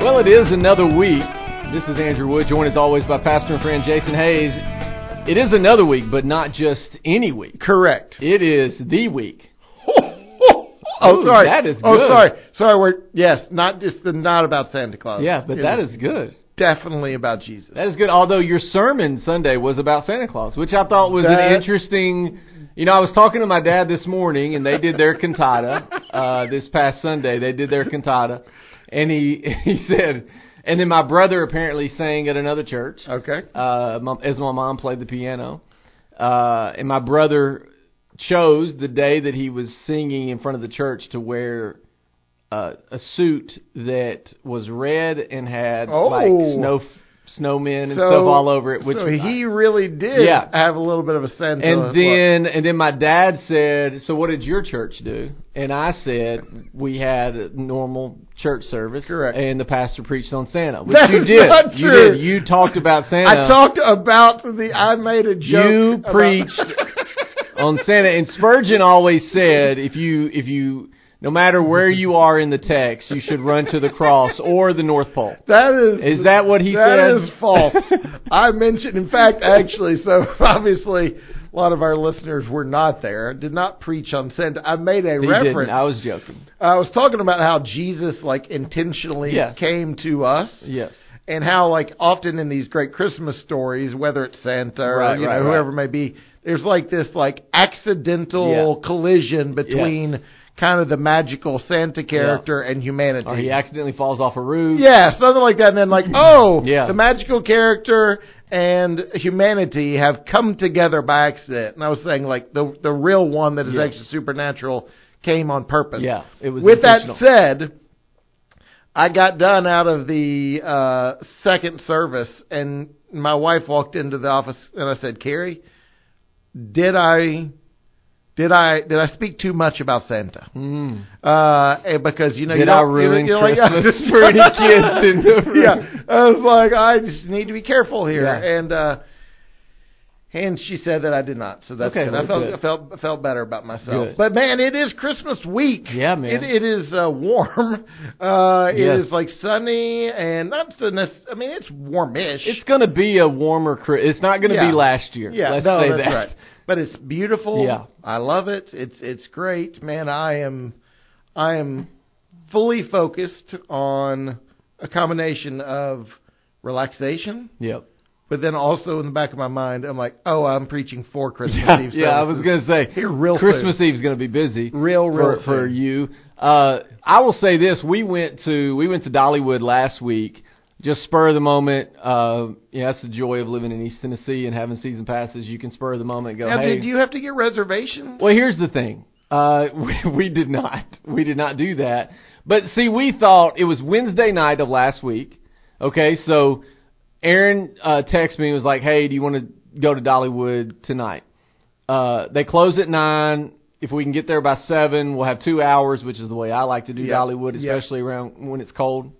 Well, it is another week. This is Andrew Wood, joined as always by pastor and friend Jason Hayes. It is another week, but not just any week. Correct. It is the week. oh, Ooh, sorry. that is Oh, good. sorry. Sorry. We're yes, not just the not about Santa Claus. Yeah, but It that is good. definitely about Jesus. That is good. Although your sermon Sunday was about Santa Claus, which I thought was That- an interesting. You know, I was talking to my dad this morning, and they did their cantata uh, this past Sunday. They did their cantata, and he he said, and then my brother apparently sang at another church. Okay. uh, my, as my mom played the piano. Uh, and my brother chose the day that he was singing in front of the church to wear uh, a suit that was red and had Oh. like snow snowmen and so, stuff all over it. Which so he really did Yeah. have a little bit of a sense. and then and then my dad said, "So what did your church do?" And I said, "We had a normal church service, Correct. And the pastor preached on Santa, which That you did. You did. You talked about Santa. I talked about the. I made a joke. You preached on Santa, and Spurgeon always said, if you if you no matter where you are in the text, you should run to the cross or the North Pole. That is Is that what he That said? is false. I mentioned, in fact, actually, so obviously a lot of our listeners were not there. Did not preach on Santa. I made a He reference. didn't. I was joking. Uh, I was talking about how Jesus like intentionally Yes. came to us. Yes. And how, like, often in these great Christmas stories, whether it's Santa or Right, you know right, right. whoever it may be, there's like this like accidental collision between kind of the magical Santa character and humanity. Or he accidentally falls off a roof. Yeah, something like that. And then like, oh, Yeah. the magical character and humanity have come together by accident. And I was saying like the the real one that is Yeah. actually supernatural came on purpose. Yeah, it was With that said, I got done out of the uh, second service, and my wife walked into the office, and I said, "Carrie, did I?" Did I did I speak too much about Santa? Mm. Uh, because you know Did you I don't- you know- ruin you know, like, Christmas for any kids in the room? Yeah, I was like, I just need to be careful here, Yeah. and uh, and she said that I did not, so that's Okay, good. I felt good. I felt I felt better about myself. Good. But man, it is Christmas week. Yeah, man. It, it is uh, warm. Uh, Yes. It is like sunny and not so. nec- I mean, it's warmish. It's going to be a warmer. It's not going to Yeah. be last year. Yeah, Let's no, say that's that. right. But it's beautiful. Yeah. I love it. It's it's great, man. I am I am fully focused on a combination of relaxation, Yep. but then also in the back of my mind, I'm like, oh, I'm preaching for Christmas Yeah, Eve. yeah, I was going to say Here real Christmas soon. Eve's going to be busy. Real, real for, for you. Uh, I will say this: we went to we went to Dollywood last week, just spur of the moment. Uh, yeah, that's the joy of living in East Tennessee and having season passes. You can spur of the moment go, Now, hey. did you have to get reservations? Well, here's the thing. Uh, we, we did not. We did not do that. But see, we thought it was Wednesday night of last week. Okay, so Aaron uh, texted me and was like, "Hey, do you want to go to Dollywood tonight?" Uh, they close at nine. If we can get there by seven, we'll have two hours, which is the way I like to do Yep. Dollywood, Yep. especially around when it's cold.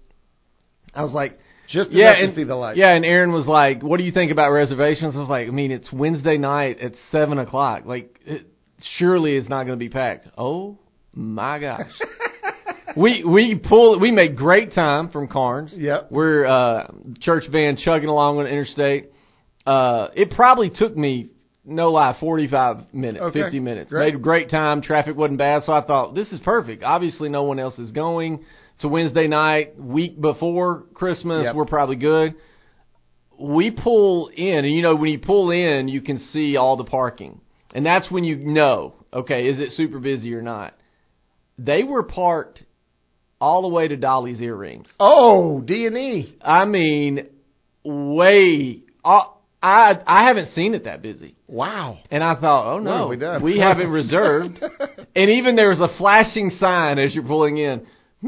I was like, Just yeah, and, to see the light. yeah, and Aaron was like, "What do you think about reservations?" I was like, "I mean, it's Wednesday night at seven o'clock. Like, it, surely it's not going to be packed." Oh my gosh, we we pull we made great time from Karns. Yep. we're uh, church van chugging along on the interstate. Uh, it probably took me no lie forty five minutes, Okay, fifty minutes. great. Made a great time. Traffic wasn't bad, so I thought this is perfect. Obviously, no one else is going. It's a Wednesday night, week before Christmas. Yep. We're probably good. We pull in, and you know when you pull in, you can see all the parking, and that's when you know, okay, is it super busy or not? They were parked all the way to Dolly's earrings. Oh, D and E. I mean, way. Uh, I I haven't seen it that busy. Wow. And I thought, oh no, we done? haven't reserved. and even there was a flashing sign as you're pulling in.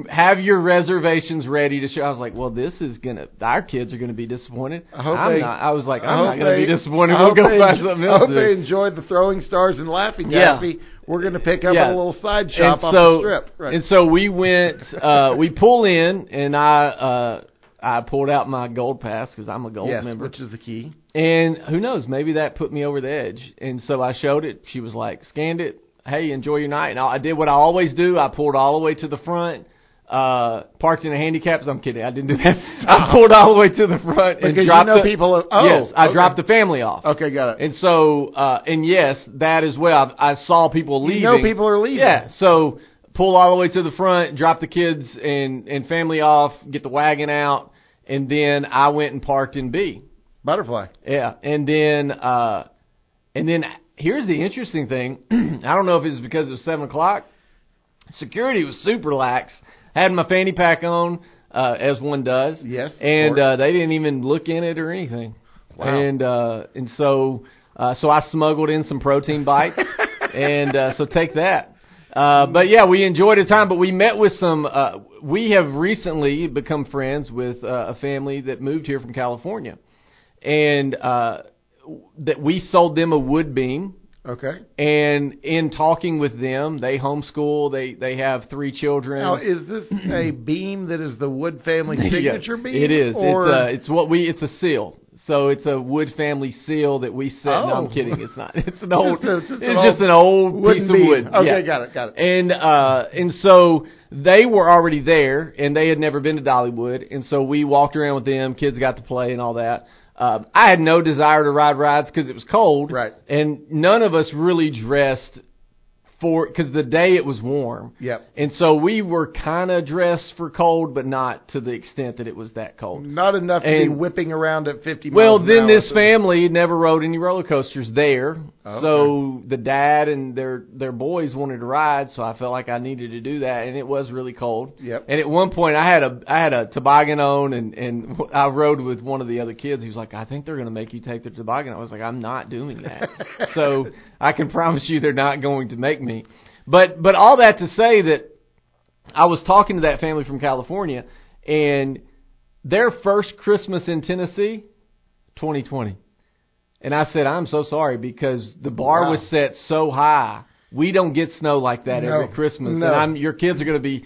Have your reservations ready to show. I was like, well, this is gonna. Our kids are gonna be disappointed. I hope I'm they- not. I was like, I'm not gonna they- be disappointed. I We'll hope go they find enjoy- something I hope they enjoyed the throwing stars and laughing Yeah. Gatsby. We're going to pick up Yeah. a little side shop and off so, the strip. Right. And so we went. Uh, we pull in, and I uh, I pulled out my gold pass because I'm a gold yes, member. which is the key. And who knows, maybe that put me over the edge. And so I showed it. She was like, scanned it. Hey, enjoy your night. And I did what I always do. I pulled all the way to the front. Uh, parked in a handicap. I'm kidding. I didn't do that. I pulled all the way to the front and Because you dropped know the, people oh, yes, I okay. dropped the family off. Okay, got it. And so, uh, and yes, that as well. I, I saw people leaving. You know people are leaving. Yeah. So pull all the way to the front, drop the kids and and family off, get the wagon out, and then I went and parked in B. Butterfly. Yeah, and then uh, and then here's the interesting thing. I don't know if it's because it was seven o'clock. Security was super lax. Had my fanny pack on, uh, as one does. Yes, and uh, they didn't even look in it or anything. Wow. And uh, and so uh, so I smuggled in some protein bites, and uh, so take that. Uh, but yeah, we enjoyed the time. But we met with some. Uh, we have recently become friends with uh, a family that moved here from California, and uh, that we sold them a wood beam. Okay. And in talking with them, they homeschool. They they have three children. Now, is this a beam that is the Wood family Yeah, signature beam? It is. Or It's uh, it's what we. It's a seal. So it's a wood family seal that we set. No, I'm Oh. kidding. It's not. It's an old. It's a- it's it's an just an old piece of wood. Okay, Yeah. got it, got it. And uh, and so they were already there, and they had never been to Dollywood, and so we walked around with them. Kids got to play and all that. Um, I had no desire to ride rides because it was cold, Right. And none of us really dressed for because the day it was warm. Yep. And so we were kind of dressed for cold, but not to the extent that it was that cold. Not enough to be whipping around at 50 Well, an then this so- family never rode any roller coasters there, Oh, so the dad and their their boys wanted to ride, so I felt like I needed to do that, and it was really cold. Yep. And at one point, I had a I had a toboggan on, and and I rode with one of the other kids. He was like, "I think they're going to make you take the toboggan." I was like, "I'm not doing that." so I can promise you, they're not going to make me. But but all that to say that I was talking to that family from California, and their first Christmas in Tennessee, 2020. And I said, I'm so sorry because the bar Wow. was set so high. We don't get snow like that No. every Christmas. No. And I'm your kids are going to be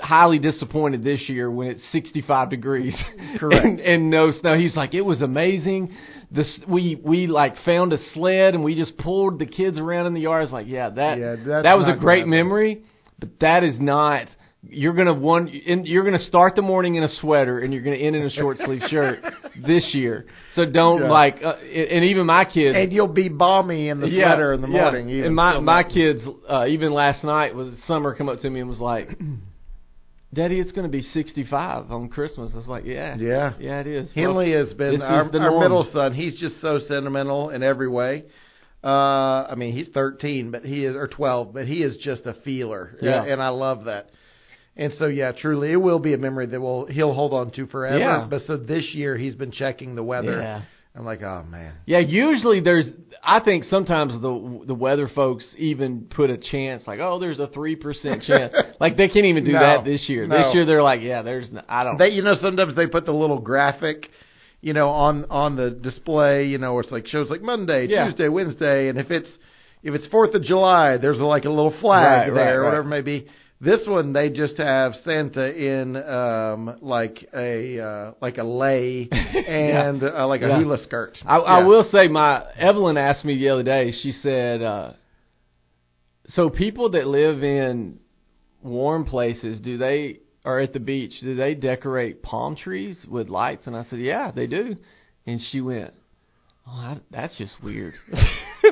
highly disappointed this year when it's 65 degrees Correct. and, and no snow. He's like, it was amazing. This we we like found a sled and we just pulled the kids around in the yard. I was like, yeah, that Yeah, that was a great gonna happen. memory, but that is not. You're gonna one. in- You're gonna start the morning in a sweater and you're gonna end in a short sleeve shirt this year. So don't Yeah. like. Uh, and even my kids. And you'll be balmy in the Yeah, sweater in the morning. even And my so my kids, uh, even last night was summer come up to me and was like, "Daddy, it's going to be 65 on Christmas." I was like, "Yeah, Yeah. yeah, it is." Henley Well, has been our, our middle son. He's just so sentimental in every way. Uh, I mean, he's 13, but he is or 12, but he is just a feeler. Yeah. and I love that. And so, yeah, truly, it will be a memory that will he'll hold on to forever. Yeah. But so this year, he's been checking the weather. Yeah. I'm like, oh man, Yeah, usually there's. I think sometimes the the weather folks even put a chance, like, oh, there's a three percent chance. like they can't even do No, that this year. no. This year they're like, yeah, there's. I don't. they you know sometimes they put the little graphic. You know, on on the display, you know, where it's like shows like Monday, Yeah. Tuesday, Wednesday, and if it's if it's Fourth of July, there's like a little flag Right, there, right, or right. whatever it may be. This one they just have Santa in um like a uh, like a lei and uh, like a Yeah. hula skirt. I, I will say, my Evelyn asked me the other day. She said, uh, "So people that live in warm places, do they or at the beach, do they decorate palm trees with lights?" And I said, "Yeah, they do." And she went, "Oh, I, that's just weird."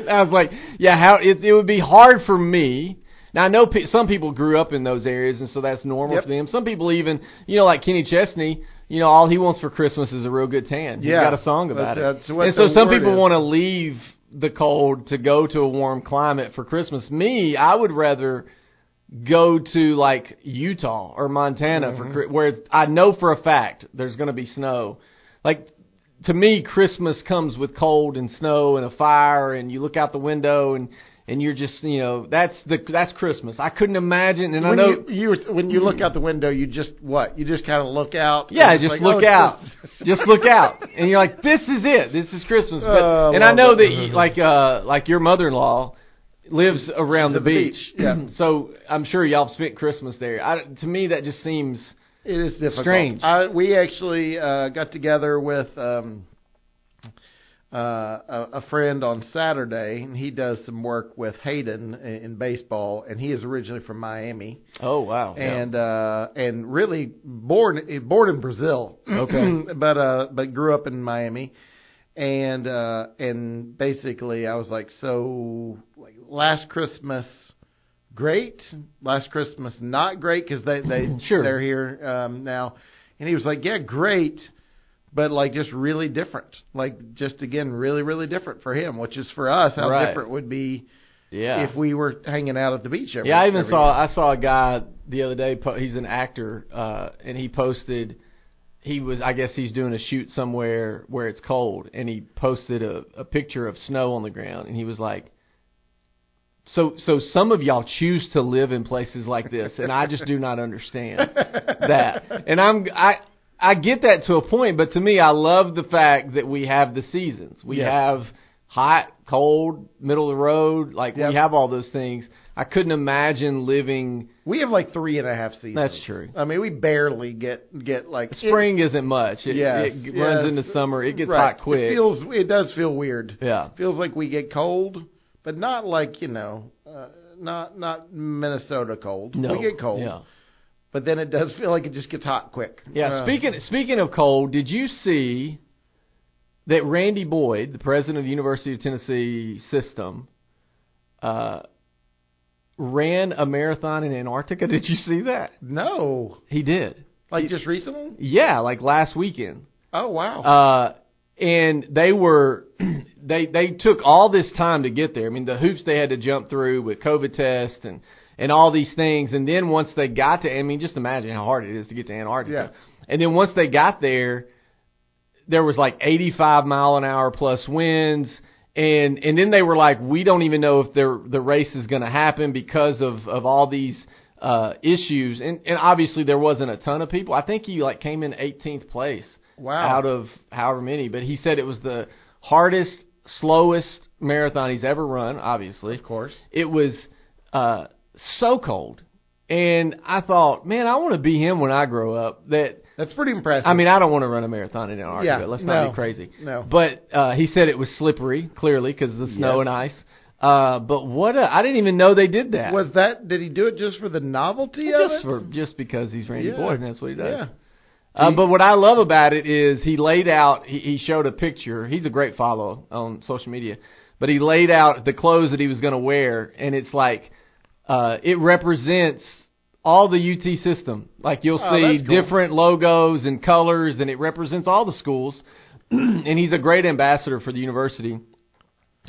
I was like, "Yeah, how it, it would be hard for me." Now I know pe- some people grew up in those areas, and so that's normal Yep. for them. Some people even, you know, like Kenny Chesney. You know, all he wants for Christmas is a real good tan. He's Yeah. got a song about That's- it. that's and so some people want to leave the cold to go to a warm climate for Christmas. Me, I would rather go to like Utah or Montana Mm-hmm. for where I know for a fact there's going to be snow. Like to me, Christmas comes with cold and snow and a fire, and you look out the window and and you're just you know that's the that's Christmas. I couldn't imagine, and I know. you, you when you look out the window, you just what? You just kind of look out. Yeah, just like, look oh, out. just- Just look out, and you're like, "This is it. This is Christmas." But I and I know it. that, you, like, uh, like your mother-in-law lives around the the beach. beach, yeah. so I'm sure y'all have spent Christmas there. I, to me, that just seems It is difficult. Strange. I, we actually uh, got together with um, uh, a, a friend on Saturday, and he does some work with Hayden in, in baseball, and he is originally from Miami, Oh wow. Yeah. and uh, and really born born in Brazil, Okay. but uh, but grew up in Miami, and uh, and basically I was like, so like last Christmas. Great. Last Christmas, not great because they they Sure. they're here um, now, and he was like, "Yeah, great, but like just really different. Like just again, really, really different for him, which is for us how Right. different would be yeah. if we were hanging out at the beach every. Yeah, I even saw day. I saw a guy the other day. He's an actor, uh, and he posted. He was, I guess, he's doing a shoot somewhere where it's cold, and he posted a, a picture of snow on the ground, and he was like, "So, so some of y'all choose to live in places like this, and I just do not understand that." And I'm, I, I get that to a point, but to me, I love the fact that we have the seasons. We Yes. have hot, cold, middle of the road, like Yep. we have all those things. I couldn't imagine living. We have like three and a half seasons. That's true. I mean, we barely get get like Spring isn't much. It, yes, it yes. runs into summer. It gets right. hot quick. It feels it does feel weird. yeah. feels like we get cold, but not like you know, uh, not not Minnesota cold. No. we get cold, Yeah. But then it does feel like it just gets hot quick. Yeah. Uh, speaking speaking of cold, did you see that Randy Boyd, the president of the University of Tennessee system, uh, ran a marathon in Antarctica? Did you see that? no, He did. like just recently. Yeah, like last weekend. Oh wow. Uh, and they were they they took all this time to get there. I mean, the hoops they had to jump through with COVID tests and and all these things. And then once they got to, I mean, just imagine how hard it is to get to Antarctica. And then once they got there, there was like 85 mile an hour plus winds. And and then they were like, we don't even know if the the race is going to happen because of of all these uh issues. And and obviously there wasn't a ton of people. I think he like came in 18th place wow. out of however many, but he said it was the hardest, slowest marathon he's ever run. Obviously, of course. it was uh, so cold, and I thought, man, I want to be him when I grow up. That That's pretty impressive. I mean, I don't want to run a marathon in Antarctica. Yeah, Let's not no, be crazy. no. But uh, he said it was slippery, clearly because of the snow Yes. and ice. Uh, but what a, I didn't even know they did that. was that? Did he do it just for the novelty of just it? for just because he's Randy Yeah. Boyd and that's what he does. Yeah. Uh, but what I love about it is he laid out. He, he showed a picture. He's a great follow on social media, but he laid out the clothes that he was going to wear, and it's like uh, it represents all the UT system. Like you'll Oh, see cool. different logos and colors, and it represents all the schools. and he's a great ambassador for the university.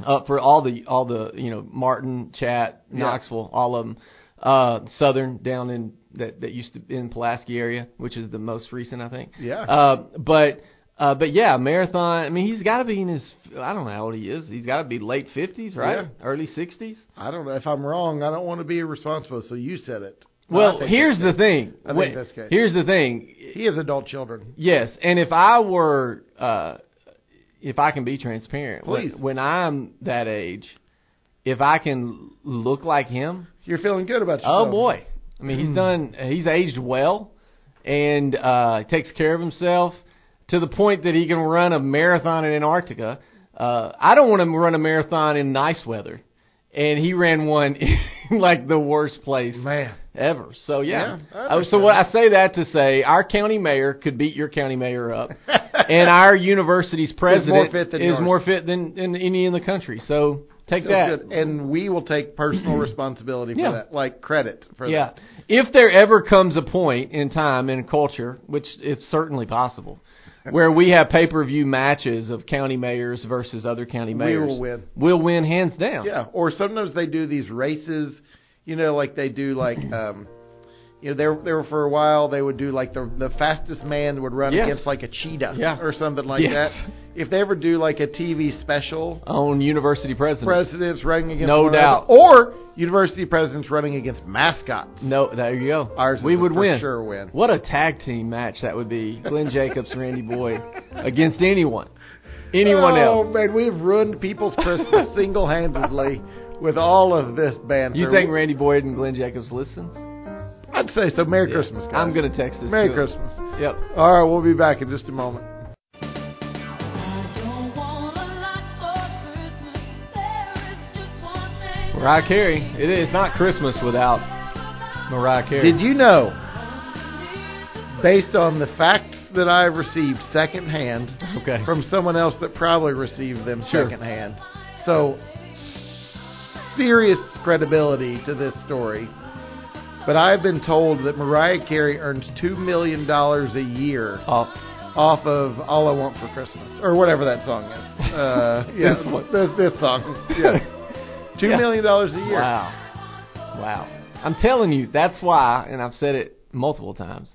Uh, for all the all the you know Martin, Chat, Yeah. Knoxville, all of them, uh, Southern down in that that used to be in Pulaski area, which is the most recent I think. Yeah. Uh, but uh, but yeah, marathon. I mean, he's got to be in his. I don't know how old he is. He's got to be late fifties, right? Yeah. Early sixties. I don't know if I'm wrong. I don't want to be irresponsible, so you said it. I Well, here's the thing. I think When- that's good. Here's the thing. He has adult children. Yes, and if I were, uh, if I can be transparent, Please. When, when I'm that age, if I can look like him, You're feeling good about yourself. oh boy, I mean he's done, he's aged well, and uh, takes care of himself to the point that he can run a marathon in Antarctica. Uh, I don't want to run a marathon in nice weather, and he ran one in like the worst place man. ever. So yeah. Yeah, I so what. I say that to say, our county mayor could beat your county mayor up, and our university's president more is yours. more fit than, than any in the country. So take Feels that. good. And we will take personal responsibility for Yeah. that, like credit for Yeah. that. If there ever comes a point in time in culture, which it's certainly possible, where we have pay per view matches of county mayors versus other county mayors. We will win. We'll win hands down. Yeah. Or sometimes they do these races, you know, like they do like um you know, there there for a while they would do like the the fastest man would run Yes. against like a cheetah Yeah. or something like Yes. that. If they ever do like a TV special, On university presidents. presidents running against No doubt. another, or university presidents running against mascots. No, there you go. Ours we would win. sure win. What a tag team match that would be. Glenn Jacobs, Randy Boyd against anyone. Anyone oh, else. Oh man, we've ruined people's Christmas single-handedly with all of this banter. You think Randy Boyd and Glenn Jacobs listen? I'd say so. Merry yeah. Christmas, guys. I'm going to text this. Merry Christmas. Him. Yep. All right, we'll be back in just a moment. Mariah Carey. It is not Christmas without Mariah Carey. Did you know, based on the facts that I received secondhand okay. from someone else that probably received them sure. secondhand, so serious credibility to this story. But I've been told that Mariah Carey earns two million dollars a year Oh, off of "All I Want for Christmas" or whatever that song is. Uh, yeah, This one. this, this song. Yes, two Yeah. million dollars a year. Wow. Wow. I'm telling you, that's why, and I've said it multiple times.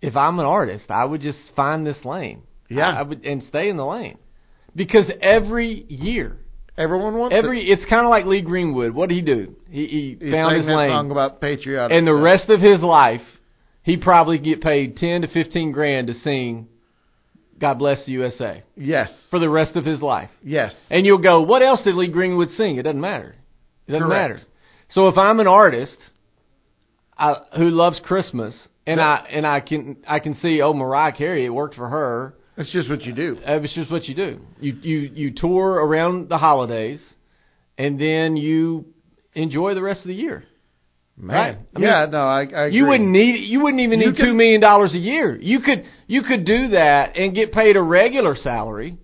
If I'm an artist, I would just find this lane. Yeah. I, I would and stay in the lane. Because every year, Everyone wants every it. it's kind of like Lee Greenwood. What did he do? He, he He found his lane. song about patriotic. and the stuff. rest of his life, he probably get paid 10 to 15 grand to sing God Bless the USA Yes, for the rest of his life. yes. And you'll go, what else did Lee Greenwood sing? It doesn't matter. It doesn't Correct. matter. So if I'm an artist I, who loves Christmas, and Yeah. I and I can I can see, oh Mariah Carey, it worked for her. That's just what you do. Uh, It's just what you do. You you you tour around the holidays, and then you enjoy the rest of the year. Man. Right. I mean, yeah, no, I, I agree. You wouldn't need you wouldn't even You need could- two million dollars a year. You could you could do that and get paid a regular salary,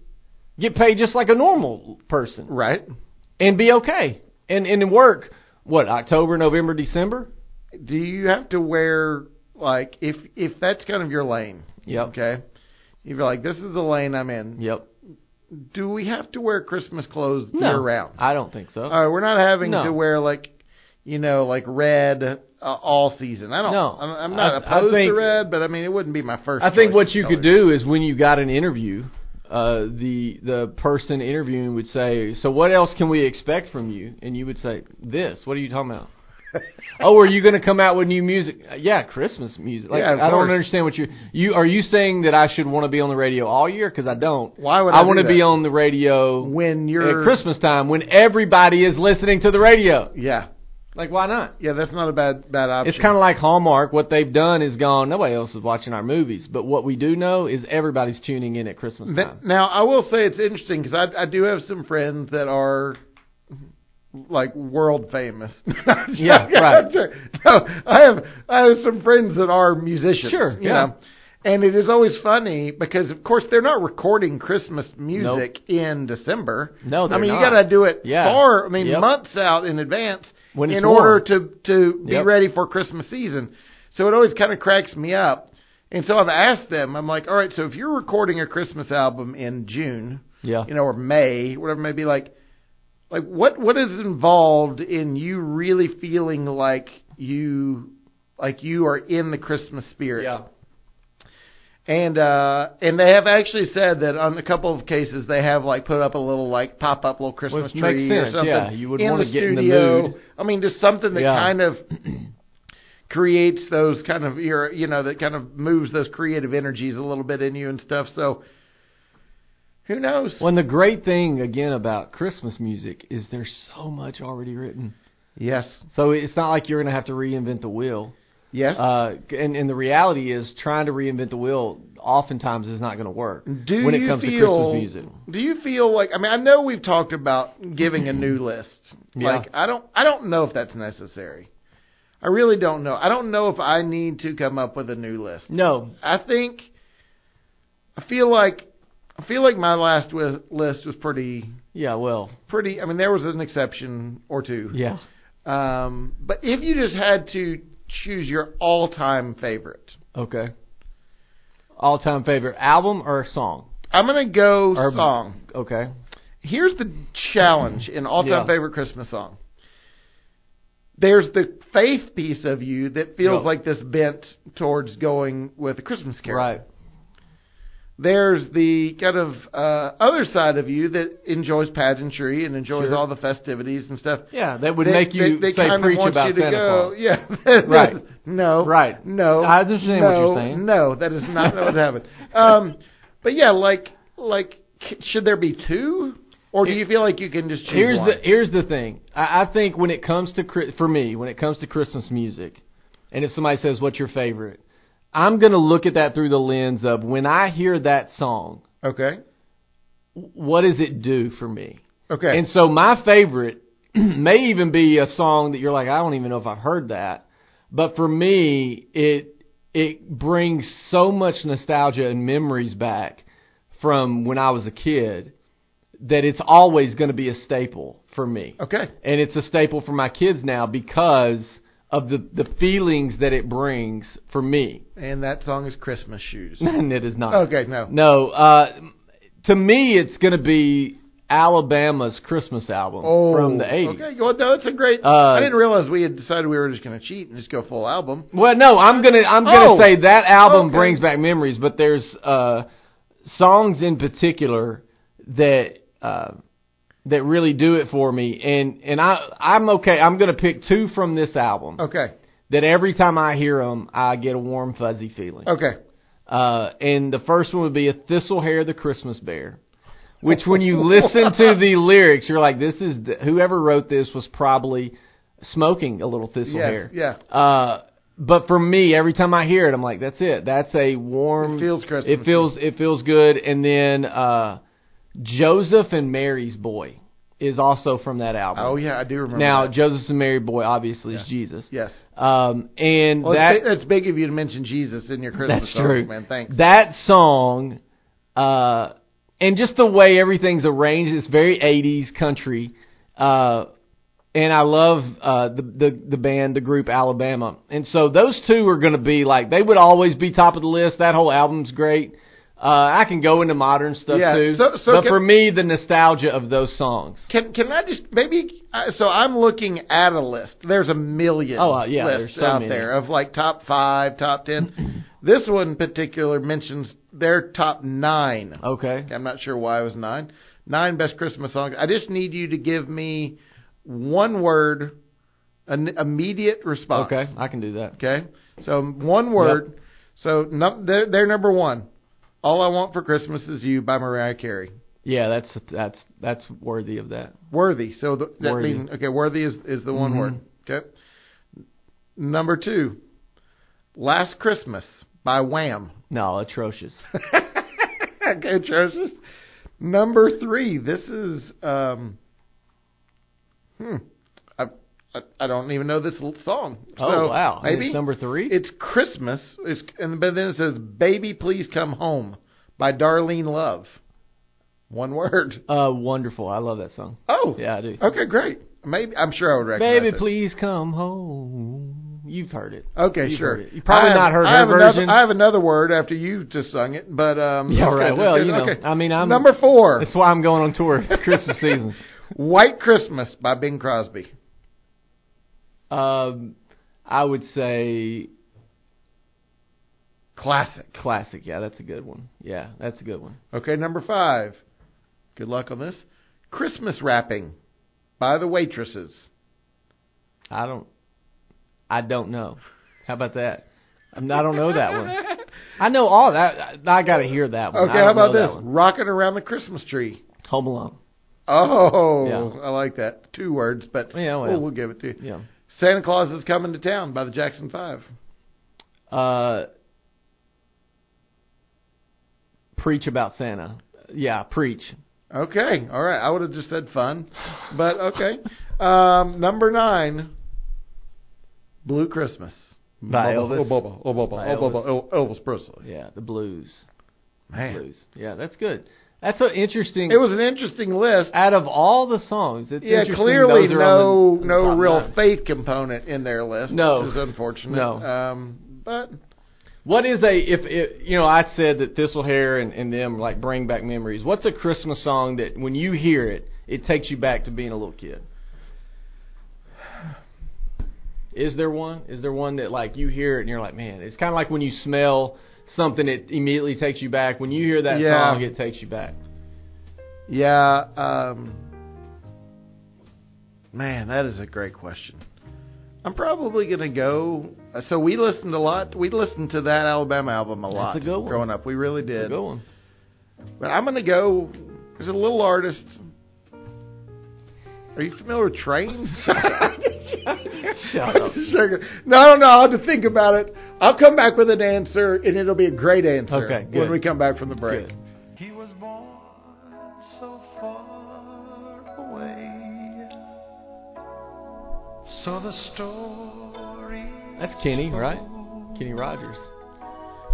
get paid just like a normal person, Right. and be okay. And and work what October, November, December. Do you have to wear like if if that's kind of your lane? Yeah. Okay. You're like, this is the lane I'm in. Yep. Do we have to wear Christmas clothes No, year round? I don't think so. Right, we're not having No. to wear like, you know, like red uh, all season. I don't. No. I'm, I'm not I- I opposed think- to red, but I mean, it wouldn't be my first. I think what you could do is when you got an interview, uh, the the person interviewing would say, "So what else can we expect from you?" And you would say, "This. What are you talking about?" oh, are you going to come out with new music? Yeah, Christmas music. Like, Yeah, I don't understand what you you are you saying that I should want to be on the radio all year because I don't. Why would I I want to be on the radio when you're at Christmas time when everybody is listening to the radio? Yeah, Like, why not? yeah, that's not a bad bad option. It's kind of like Hallmark. What they've done is gone. Nobody else is watching our movies, but what we do know is everybody's tuning in at Christmas time. Now, I will say it's interesting because I, I do have some friends that are like world famous. Yeah, right. No, I have I have some friends that are musicians. Sure, you yeah. know. And it is always funny because, of course, they're not recording Christmas music in December. No, I mean not. you got to do it Yeah. far. I mean Yep. months out in advance When in order warm. to to be Yep. ready for Christmas season. So it always kind of cracks me up. And so I've asked them. I'm like, all right, so if you're recording a Christmas album in June, Yeah. you know, or May, whatever it may be, like, like what what is involved in you really feeling like you like you are in the Christmas spirit? Yeah. And uh and they have actually said that on a couple of cases they have like put up a little like pop up little Christmas Which tree or something. yeah. You would in wanna the get in the mood. I mean, just something that Yeah. kind of creates those kind of your you know that kind of moves those creative energies a little bit in you and stuff. So who knows? Well, and the great thing again about Christmas music is there's so much already written. Yes. So it's not like you're going to have to reinvent the wheel. Yes. Uh, and, and the reality is, trying to reinvent the wheel oftentimes is not going to work do when it comes feel, to Christmas music. Do you feel like I mean I know we've talked about giving a new list. Yeah. Like I don't I don't know if that's necessary. I really don't know. I don't know if I need to come up with a new list. No, I think I feel like I feel like my last wi- list was pretty yeah, well, pretty I mean there was an exception or two. yeah. Um but if you just had to choose your all-time favorite. Okay. All time favorite album or song? I'm going to go Or- song. Okay. Here's the challenge in all-time Yeah. favorite Christmas song. There's the faith piece of you that feels like this bent towards going with a Christmas carol. Right. There's the kind of uh, other side of you that enjoys pageantry and enjoys Sure. all the festivities and stuff. Yeah, that would That- make you that- that say kind of preach about you to Santa go, Claus. Yeah. Right. no. Right. No. I understand no, what you're saying. No, that is not what happened. Um, but yeah, like like should there be two, or do you feel like you can just choose Here's one? the here's the thing. I, I think when it comes to for me, when it comes to Christmas music, and if somebody says what's your favorite, I'm gonna look at that through the lens of when I hear that song, okay. what does it do for me? Okay. And so my favorite may even be a song that you're like, I don't even know if I've heard that. But for me, it it brings so much nostalgia and memories back from when I was a kid that it's always going to be a staple for me. Okay. And it's a staple for my kids now because of the the feelings that it brings for me. And that song is Christmas Shoes. and it is not. Okay, no. No, uh, to me, it's going to be Alabama's Christmas album Oh, from the 80s. Okay, well, no, it's a great. Uh, I didn't realize we had decided we were just going to cheat and just go full album. Well, no, I'm gonna I'm gonna Oh, say that album okay. brings back memories, but there's uh, songs in particular that uh, that really do it for me, and and I I'm okay. I'm gonna pick two from this album Okay, that every time I hear them, I get a warm fuzzy feeling. okay. Uh, and the first one would be a Thistlehair the Christmas Bear, which when you listen to the lyrics, you're like, this is the, whoever wrote this was probably smoking a little thistle Yes, hair. yeah. Uh, but for me, every time I hear it, I'm like, that's it. That's a warm. It feels Christmas. It feels it feels good. And then uh, Joseph and Mary's Boy is also from that album. Oh yeah, I do remember. Now that. Joseph and Mary Boy obviously is Jesus. yes. Um, and Well, that it's, big, of you to mention Jesus in your Christmas that's songs, true, man. Thanks. That song, uh, and just the way everything's arranged, it's very '80s country. Uh, and I love uh, the, the the band, the group Alabama, and so those two are going to be like they would always be top of the list. That whole album's great. Uh, I can go into modern stuff Yeah, too, so- so but can- for me, the nostalgia of those songs. Can can I just maybe? Uh, so I'm looking at a list. There's a million Oh, uh, yeah, lists there's so out many. there of like top five, top ten. this one in particular mentions their top nine. Okay, I'm not sure why it was nine. Nine best Christmas songs. I just need you to give me one word, an immediate response. okay, I can do that. Okay. So one word. So no, they're, they're number one. All I want for Christmas is you by Mariah Carey. Yeah, that's that's that's worthy of that. Worthy. So the, that Worthy. mean okay. Worthy is is the one Mhm. word. Okay. Number two. Last Christmas by Wham. No, atrocious. okay, atrocious. Number three. This is um. Hmm. I, don't even know this little song. Oh So wow, Maybe it's number three. It's Christmas. It's and but then it says "Baby, Please Come Home" by Darlene Love. One word. Uh, wonderful. I love that song. Oh, Yeah, I do. Okay, great. Maybe I'm sure I would recognize Baby, it. please come home. You've heard it. Okay, You've sure. heard it. You probably have- not heard I have version. Another, I have another word after you just sung it, but um. Yeah, right. good, Well, that's you good. know, Okay. I mean, I'm number four. That's why I'm going on tour Christmas season. White Christmas by Bing Crosby. Um, I would say Classic. classic. Yeah, that's a good one. Yeah, that's a good one. Okay, number five. Good luck on this. Christmas wrapping by the waitresses. I don't. I don't know. How about that? I'm- don't know that one. I know all that. I, I got to hear that one. Okay, how about this? Rocking around the Christmas tree. Home Alone. Oh, Yeah. I like that. Two words, but Yeah, well. we'll, we'll give it to you. Yeah. Santa Claus is coming to town by the Jackson Five. Uh, preach about Santa. Yeah, preach. Okay, all right. I would have just said fun, but okay. Um, number nine, Blue Christmas By Elvis? Oh, Bubba, oh, By oh, Bubba, oh, Elvis Presley. Yeah, the blues. Man, Blues. Yeah, that's good. That's an interesting. it was an interesting list. out of all the songs. It's Yeah, clearly no the no real nine. faith component in their list. No. which is unfortunate. No. um, but What is a if it, you know I said that Thistlehair and, and them like bring back memories. What's a Christmas song that when you hear it, it takes you back to being a little kid? Is there one? Is there one that like you hear it and you're like, man, it's kind of like when you smell something, that immediately takes you back. When you hear that Yeah. song, it takes you back. yeah, um, man, that is a great question. I'm probably gonna go. So we listened a lot. We listened to that Alabama album a That's lot a growing up. We really It's a did. good one. But I'm gonna go. There's a little artist. Are you familiar with trains? Shut up. no, no, no. I'll have to think about it. I'll come back with an answer, and it'll be a great answer Okay, good. when we come back from the break. Good. He was born so far away. So the story. That's Kenny, right? Kenny Rogers.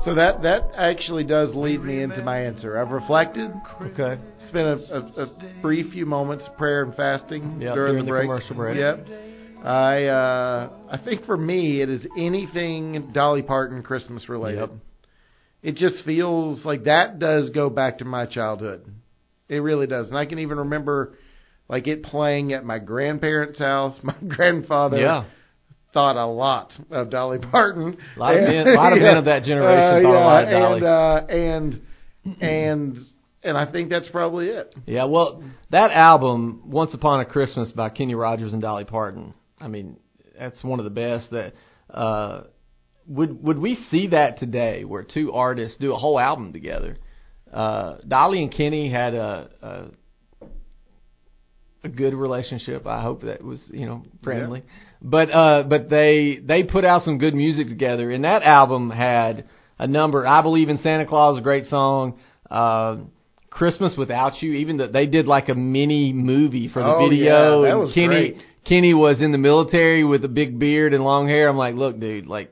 So that that actually does lead me into my answer. I've reflected. Okay. Spent a, a, a brief few moments of prayer and fasting Yep, during, during the break. commercial break. Yep. I uh, I think for me it is anything Dolly Parton Christmas related. Yep. It just feels like that does go back to my childhood. It really does, and I can even remember like it playing at my grandparents' house. My grandfather Yeah. Thought a lot of Dolly Parton. A lot of men- a lot of men of that generation thought a lot of Dolly. And, uh, and and and I think that's probably it. Yeah, well, that album, Once Upon a Christmas by Kenny Rogers and Dolly Parton. I mean, that's one of the best. That uh, would would we see that today, where two artists do a whole album together? Uh, Dolly and Kenny had a, a a good relationship. I hope that was you know friendly, but uh, but they they put out some good music together, and that album had a number. I believe in Santa Claus, a great song. Uh, Christmas Without You, even that they did like a mini movie for the Oh, video. yeah, that and was Kenny great. Kenny was in the military with a big beard and long hair. I'm like, look, dude, like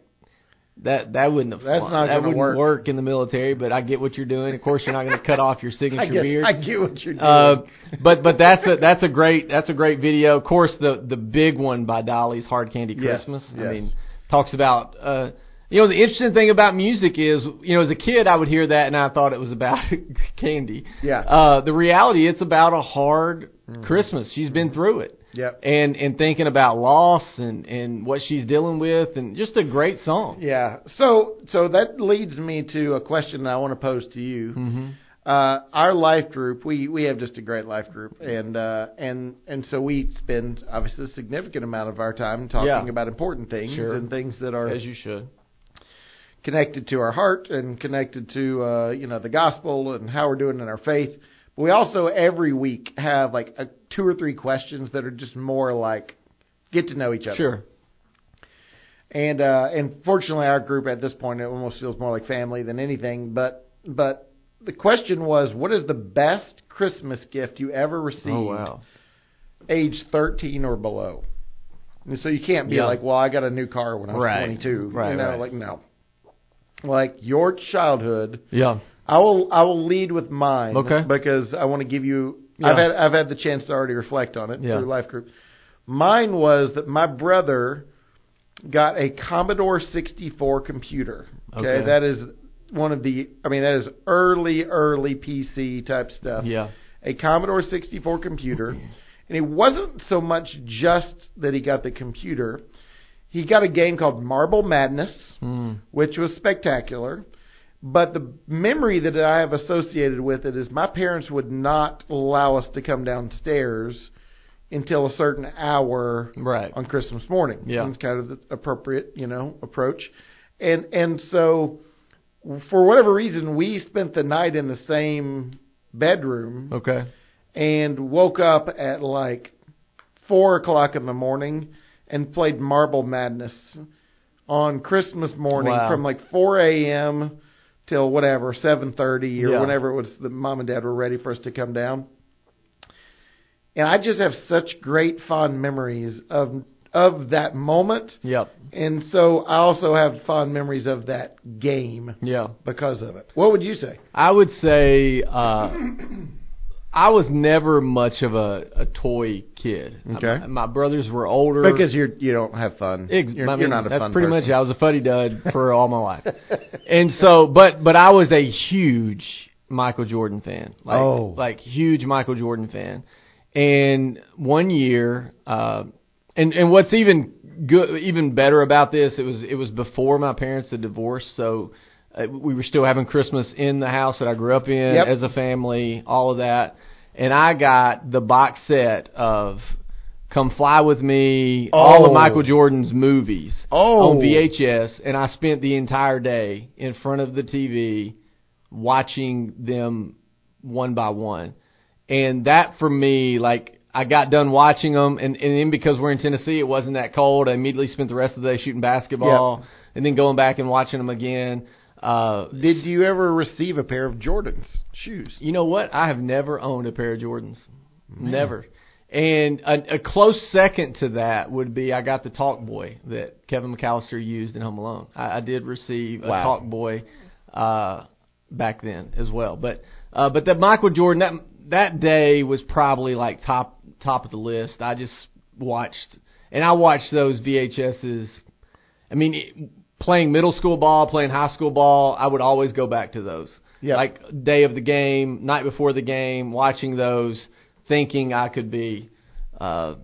that that wouldn't have That's not that gonna wouldn't work. in the military. But I get what you're doing. Of course, you're not going to cut off your signature I get, beard. I get what you're doing. Uh, but but that's a that's a great that's a great video. Of course, the the big one by Dolly's Hard Candy Yes, Christmas. I mean, talks about uh, you know the interesting thing about music is you know as a kid I would hear that and I thought it was about candy. Yeah. Uh, the reality it's about a hard Christmas. She's been through it. Yep. And and thinking about loss and and what she's dealing with and just a great song. Yeah. So so that leads me to a question that I want to pose to you. hmm Uh, our life group, we we have just a great life group, and uh, and and so we spend obviously a significant amount of our time talking Yeah. about important things Sure. and things that are As you should. connected to our heart and connected to uh, you know the gospel and how we're doing in our faith. But we also every week have like a, two or three questions that are just more like get to know each other. Sure. And uh, and fortunately, our group at this point it almost feels more like family than anything. But but the question was, what is the best Christmas gift you ever received? Oh wow. Age thirteen or below. And so you can't be Yeah. like, well, I got a new car when I was Right. 22. Right, You know, right. like no. Like your childhood. Yeah. I will I will lead with mine. Okay. Because I want to give you. Yeah. I've had I've had the chance to already reflect on it Yeah. through life group. Mine was that my brother got a Commodore 64 computer. Okay, Okay. that is one of the. I mean, that is early early PC type stuff. Yeah. A Commodore 64 computer, and it wasn't so much just that he got the computer. He got a game called Marble Madness Mm. which was spectacular. But the memory that I have associated with it is my parents would not allow us to come downstairs until a certain hour Right. on Christmas morning. Yeah. It's kind of the appropriate, you know, approach. And and so for whatever reason we spent the night in the same bedroom Okay. and woke up at like four o'clock in the morning and played Marble Madness on Christmas morning Wow. from like four a.m. till whatever seven thirty or Yeah. whenever it was the mom and dad were ready for us to come down. And I just have such great fond memories of of that moment, Yep. and so I also have fond memories of that game Yeah. because of it. What would you say? I would say uh, I was never much of a, a toy kid. Okay. My, my brothers were older. Because you're you don't have fun. Ex- you're, I mean, you're not a that's fun pretty person. much. I was a fuddy dud for all my life, and so, but but I was a huge Michael Jordan fan. Like, Oh. like huge Michael Jordan fan. And one year, uh, and and what's even good, even better about this, it was it was before my parents had divorced, so Uh, we were still having Christmas in the house that I grew up in Yep. as a family, all of that. And I got the box set of Come Fly with Me, all Oh. of Michael Jordan's movies Oh. on VHS, and I spent the entire day in front of the TV watching them one by one. And that for me, like I got done watching them, and and then because we're in Tennessee, it wasn't that cold. I immediately spent the rest of the day shooting basketball, and then going back and watching them again. Uh, Did you ever receive a pair of Jordans shoes? you know what? I have never owned a pair of Jordans. Never. And a, a close second to that would be I got the Talk Boy that Kevin McAllister used in Home Alone. I, I did receive a Talk Boy uh, back then as well. But uh, but that Michael Jordan that that day was probably like top top of the list. I just watched and I watched those VHSs. I mean, it, playing middle school ball, playing high school ball, I would always go back to those. Yeah. Like day of the game, night before the game, watching those, thinking I could be uh,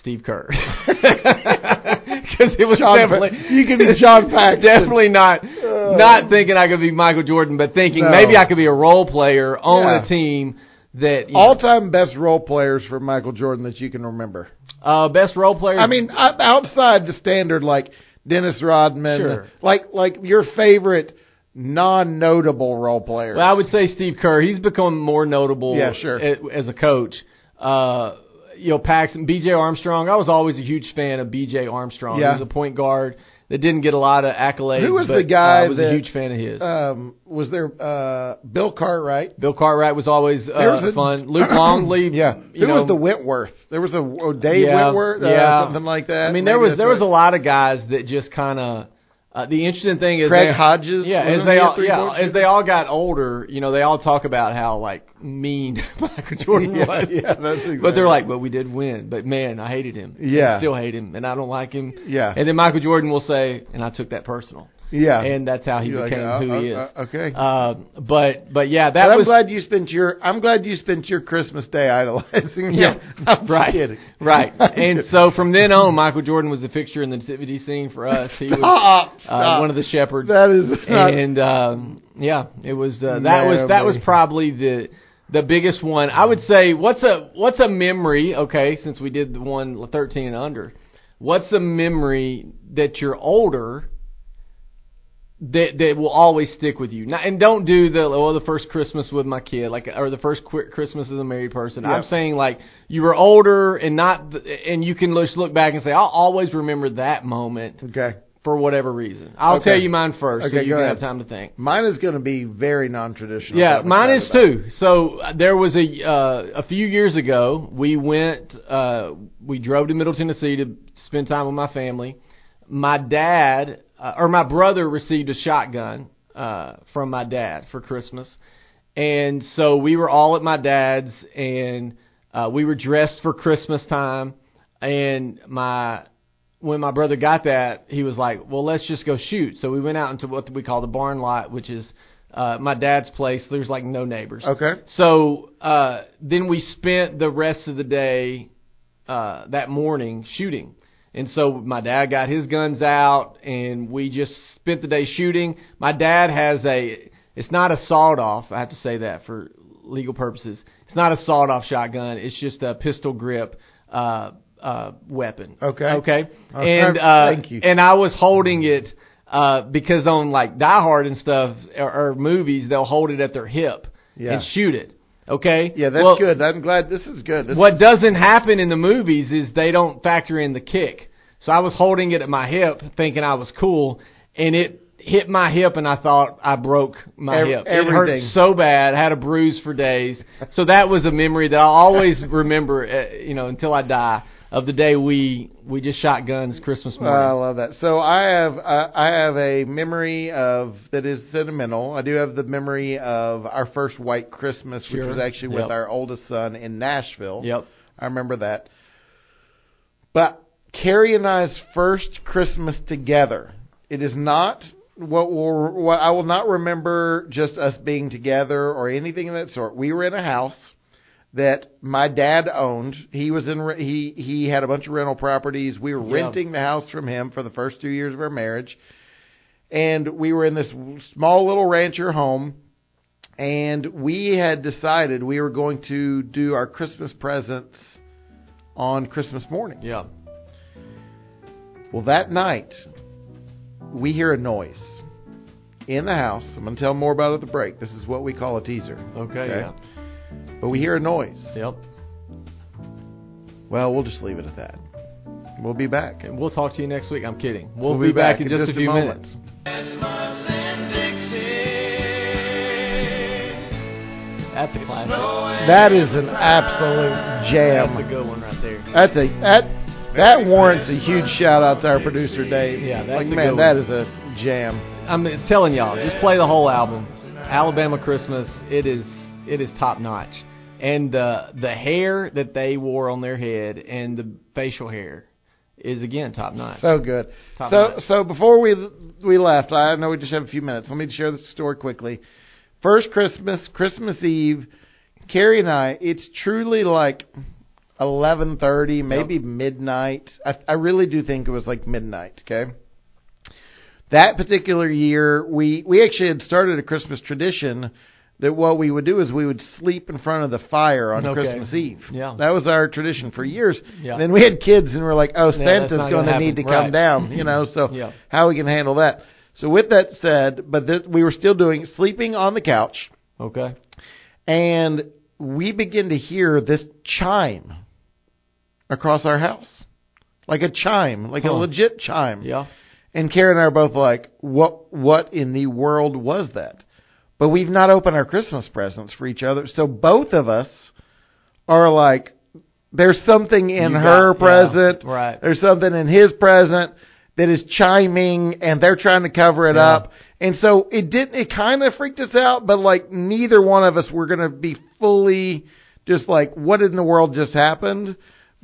Steve Kerr because it was John Pa- definitely you could be John Paxson. definitely not not thinking I could be Michael Jordan, but thinking No. maybe I could be a role player on Yeah. a team that all time best role players for Michael Jordan that you can remember. uh, best role player. I mean, outside the standard, like Dennis Rodman, Sure. like like your favorite non-notable role players. Well, I would say Steve Kerr. He's become more notable. Yeah, sure. As a coach, uh, you know, Paxson, B.J. Armstrong. I was always a huge fan of B.J. Armstrong. Yeah. He was a point guard that didn't get a lot of accolades. Who was but, the guy uh, I was that- a huge fan of his. um, was there uh, Bill Cartwright? Bill Cartwright was always uh, was a- fun. Luke Longley. Yeah, who know, was the Wentworth? There was a oh, Dave Yeah, Wentworth, uh, yeah. something like that. I mean, there Maybe was there was a lot of guys that just kind of. Uh, the interesting thing is Craig they- Hodges. Yeah, as they all yeah as they all got older, you know, they all talk about how like mean Michael Jordan Yeah, was. yeah, that's exactly. But they're like, but we did win. But man, I hated him. Yeah. I still hate him, and I don't like him. Yeah. And then Michael Jordan will say, and I took that personal. Yeah, And that's how he You're like, became uh, who he uh, is. uh, okay. Uh, but but yeah, But that I'm was glad you spent your I'm glad you spent your Christmas day idolizing. Yeah, him. I'm right, kidding. right. And so from then on, Michael Jordan was a fixture in the nativity scene for us. He was Stop, uh, stop. one of the shepherds. That is not, and um, yeah, it was uh, that was that was probably the the biggest one. I would say what's a what's a memory? Okay, since we did the one 13 and under, what's a memory that you're older that that will always stick with you? Not, and don't do the well the first Christmas with my kid like or the first qu- Christmas as a married person. I'm saying like you were older and not and you can just look back and say I'll always remember that moment okay. for whatever reason. I'll Okay. tell you mine first, so Okay, you go can ahead. have time to think. Mine is going to be very non-traditional. Yeah, mine is about too. So uh, there was a uh, a few years ago. We went. Uh, we drove to Middle Tennessee to spend time with my family. My dad uh, or my brother received a shotgun uh, from my dad for Christmas, and so we were all at my dad's, and uh, we were dressed for Christmas time. And my when my brother got that, he was like, "Well, let's just go shoot." So we went out into what we call the barn lot, which is uh, my dad's place. There's like no neighbors. Okay. So uh, then we spent the rest of the day uh, that morning shooting. And so my dad got his guns out, and we just spent the day shooting. My dad has a, it's not a sawed off. I have to say that for legal purposes. It's not a sawed off shotgun. It's just a pistol grip uh, uh, weapon. Okay. Okay. And uh, thank you. and I was holding it uh, because on like Die Hard and stuff or, or movies, they'll hold it at their hip Yeah. and shoot it. Okay. Yeah, that's Well, good. I'm glad this is good. This What is, doesn't happen in the movies is they don't factor in the kick. So I was holding it at my hip, thinking I was cool, and it hit my hip, and I thought I broke my Ev- hip. It everything. hurt so bad. I had a bruise for days. So that was a memory that I'll always remember, uh, you know, until I die. Of the day we we just shot guns Christmas morning. I love that. So I have I, I have a memory of that is sentimental. I do have the memory of our first white Christmas, which was actually Yep. with our oldest son in Nashville. Yep. I remember that. But Carrie and I's first Christmas together. It is not what will what I will not remember just us being together or anything of that sort. We were in a house that my dad owned. He was in re- he he had a bunch of rental properties. We were Yeah. renting the house from him for the first 2 years of our marriage. And we were in this small little rancher home and we had decided we were going to do our Christmas presents on Christmas morning. Yeah. Well, that night, we hear a noise in the house. I'm going to tell more about it at the break. This is what we call a teaser. Okay. Yeah. But we hear a noise. Yep. Well, we'll just leave it at that. We'll be back. And we'll talk to you next week. I'm kidding. We'll, be, back, in just, a few minutes. That's a classic. That is an absolute jam. That's a good one right there. That's a that that warrants a huge shout out to our producer Dave. Yeah, that's like a man, that a jam. I'm telling y'all, just play the whole album. Alabama Christmas. It is it is top notch, and uh, the hair that they wore on their head and the facial hair is again top notch. So good. Top so notch. so before we we left, I know we just have a few minutes. Let me share this story quickly. First Christmas, Christmas Eve, Carrie and I. It's truly like eleven thirty, maybe midnight. I, I really do think it was like midnight. Okay. That particular year, we we actually had started a Christmas tradition that what we would do is we would sleep in front of the fire on Okay. Christmas Eve. Yeah. That was our tradition for years. Yeah. And then we had kids and we're like, oh, Santa's not going gonna need to happen. come down, you know, so Yeah. how we can handle that. So with that said, but we were still doing sleeping on the couch Okay. and we begin to hear this chime across our house. Like a chime, like a legit chime. Yeah. And Karen and I are both like, what what in the world was that? But we've not opened our Christmas presents for each other. So both of us are like, there's something in You her got- yeah, present. right. There's something in his present that is chiming and they're trying to cover it Yeah. up. And so it didn't, it kind of freaked us out, but like neither one of us were going to be fully just like, what in the world just happened?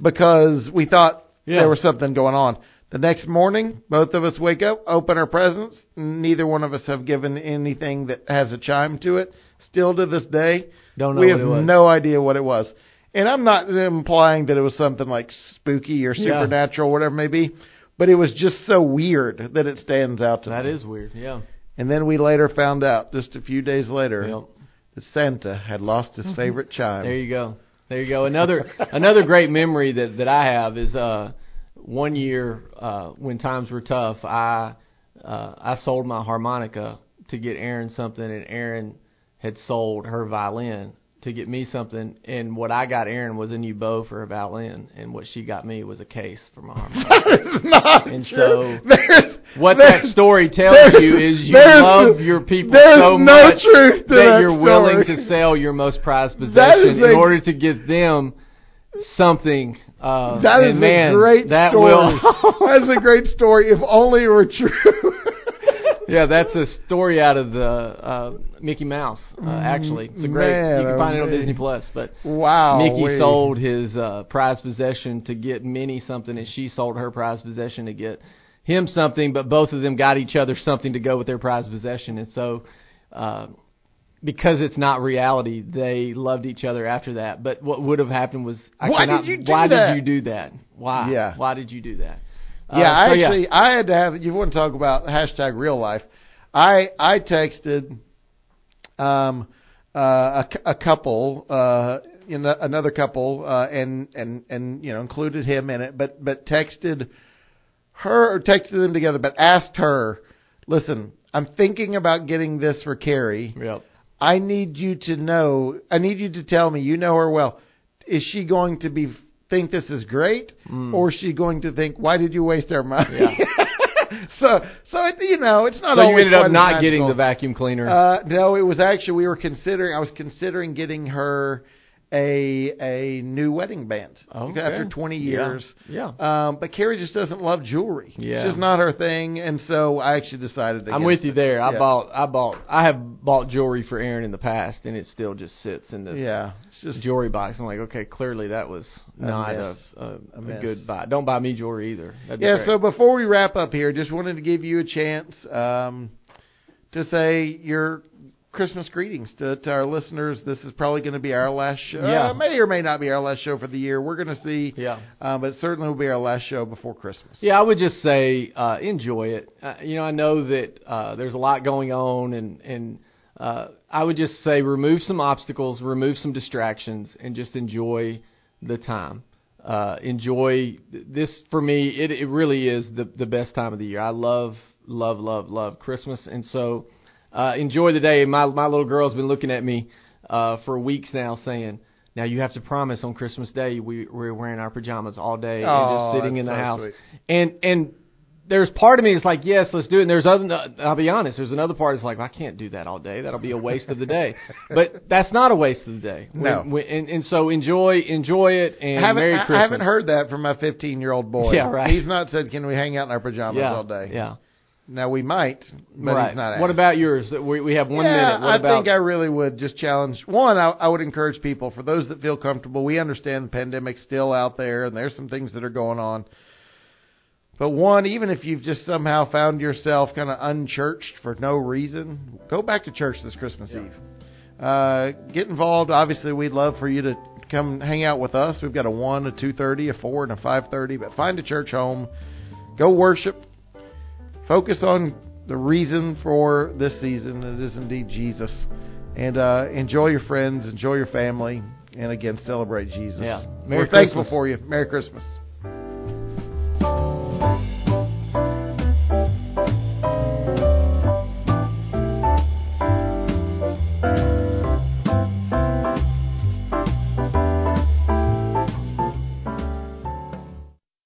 Because we thought Yeah. there was something going on. The next morning, both of us wake up, open our presents. Neither one of us have given anything that has a chime to it. Still to this day, Don't know we have no idea what it was. And I'm not implying that it was something like spooky or Yeah. supernatural, whatever it may be, but it was just so weird that it stands out to That me. is weird. Yeah. And then we later found out, just a few days later, Yep. that Santa had lost his favorite chime. There you go. There you go. Another another great memory that that I have is uh one year uh when times were tough, I uh I sold my harmonica to get Aaron something and Aaron had sold her violin to get me something and what I got Aaron was a new bow for her violin and what she got me was a case for my harmonica. That is not And true. so, There's- What there's- that story tells you is you love your people so no much that, that you're willing to sell your most prized possession in a- order to get them something. Uh, That is man, a great that story. Will, That's a great story. If only it were true. yeah, that's a story out of the uh, Mickey Mouse. Uh, actually, it's a great. Man, you can find it on Disney. Plus. But wow. Mickey we- sold his uh, prized possession to get Minnie something, and she sold her prized possession to get him something. But both of them got each other something to go with their prized possession, and so uh, because it's not reality, they loved each other after that. But what would have happened was, I Why cannot, did you do why that? did you do that? Why? Yeah. Why did you do that? Yeah, Uh, I so, actually I had to have you want to talk about hashtag real life. I I texted um uh a, a couple uh you know another couple uh and and and you know included him in it but but texted her or texted them together but asked her listen I'm thinking about getting this for Carrie Yep. I need you to know. I need you to tell me. You know her well. Is she going to be think this is great, Mm. or is she going to think, why did you waste our money? Yeah. so, so it, you know, it's not. So you ended up not getting the vacuum cleaner. Uh, no, it was actually we were considering. I was considering getting her a a new wedding band Okay. after 20 years. Yeah. Um, but Carrie just doesn't love jewelry. Yeah. It's just not her thing, and so I actually decided. I'm with you it. there. I Yeah. bought, I bought, I have bought jewelry for Aaron in the past, and it still just sits in this Yeah, it's just jewelry box. I'm like, okay, clearly that was not a, mess. a, a, A mess. good buy. Don't buy me jewelry either. That'd Yeah, great. so before we wrap up here, just wanted to give you a chance um, to say your Christmas greetings to, to our listeners. This is probably going to be our last show. Yeah. Uh, may or may not be our last show for the year. We're going to see. yeah. Uh, but it certainly will be our last show before Christmas. Yeah, I would just say uh, enjoy it. Uh, you know, I know that uh, there's a lot going on, and and uh, I would just say remove some obstacles, remove some distractions, and just enjoy the time. Uh, enjoy this for me. It it really is the the best time of the year. I love love love love Christmas, and so uh, enjoy the day. My my little girl's been looking at me uh, for weeks now, saying. Now you have to promise on Christmas Day we we're wearing our pajamas all day and Oh, just sitting in the so house. sweet. And and there's part of me that's like, yes, let's do it. And there's other, I'll be honest, there's another part that's like, I can't do that all day. That'll be a waste of the day. But that's not a waste of the day. No. When- when- and, and so enjoy, enjoy it and I haven't, Merry Christmas. I haven't heard that from my 15 year old boy. Yeah, right. He's not said, "Can we hang out in our pajamas yeah, all day?" Yeah. Now we might, but right. he's not. what about yours? We, we have one yeah, minute. What I about? think I really would just challenge. One, I, I would encourage people for those that feel comfortable. We understand the pandemic's still out there, and there's some things that are going on. But one, even if you've just somehow found yourself kind of unchurched for no reason, go back to church this Christmas Eve. Uh, get involved. Obviously, we'd love for you to come hang out with us. We've got a one, a two thirty, a four, and a five thirty. But find a church home. Go worship. Focus on the reason for this season. It is indeed Jesus. And uh, enjoy your friends, enjoy your family, and again celebrate Jesus. Yeah. Merry We're thankful for you. Merry Christmas.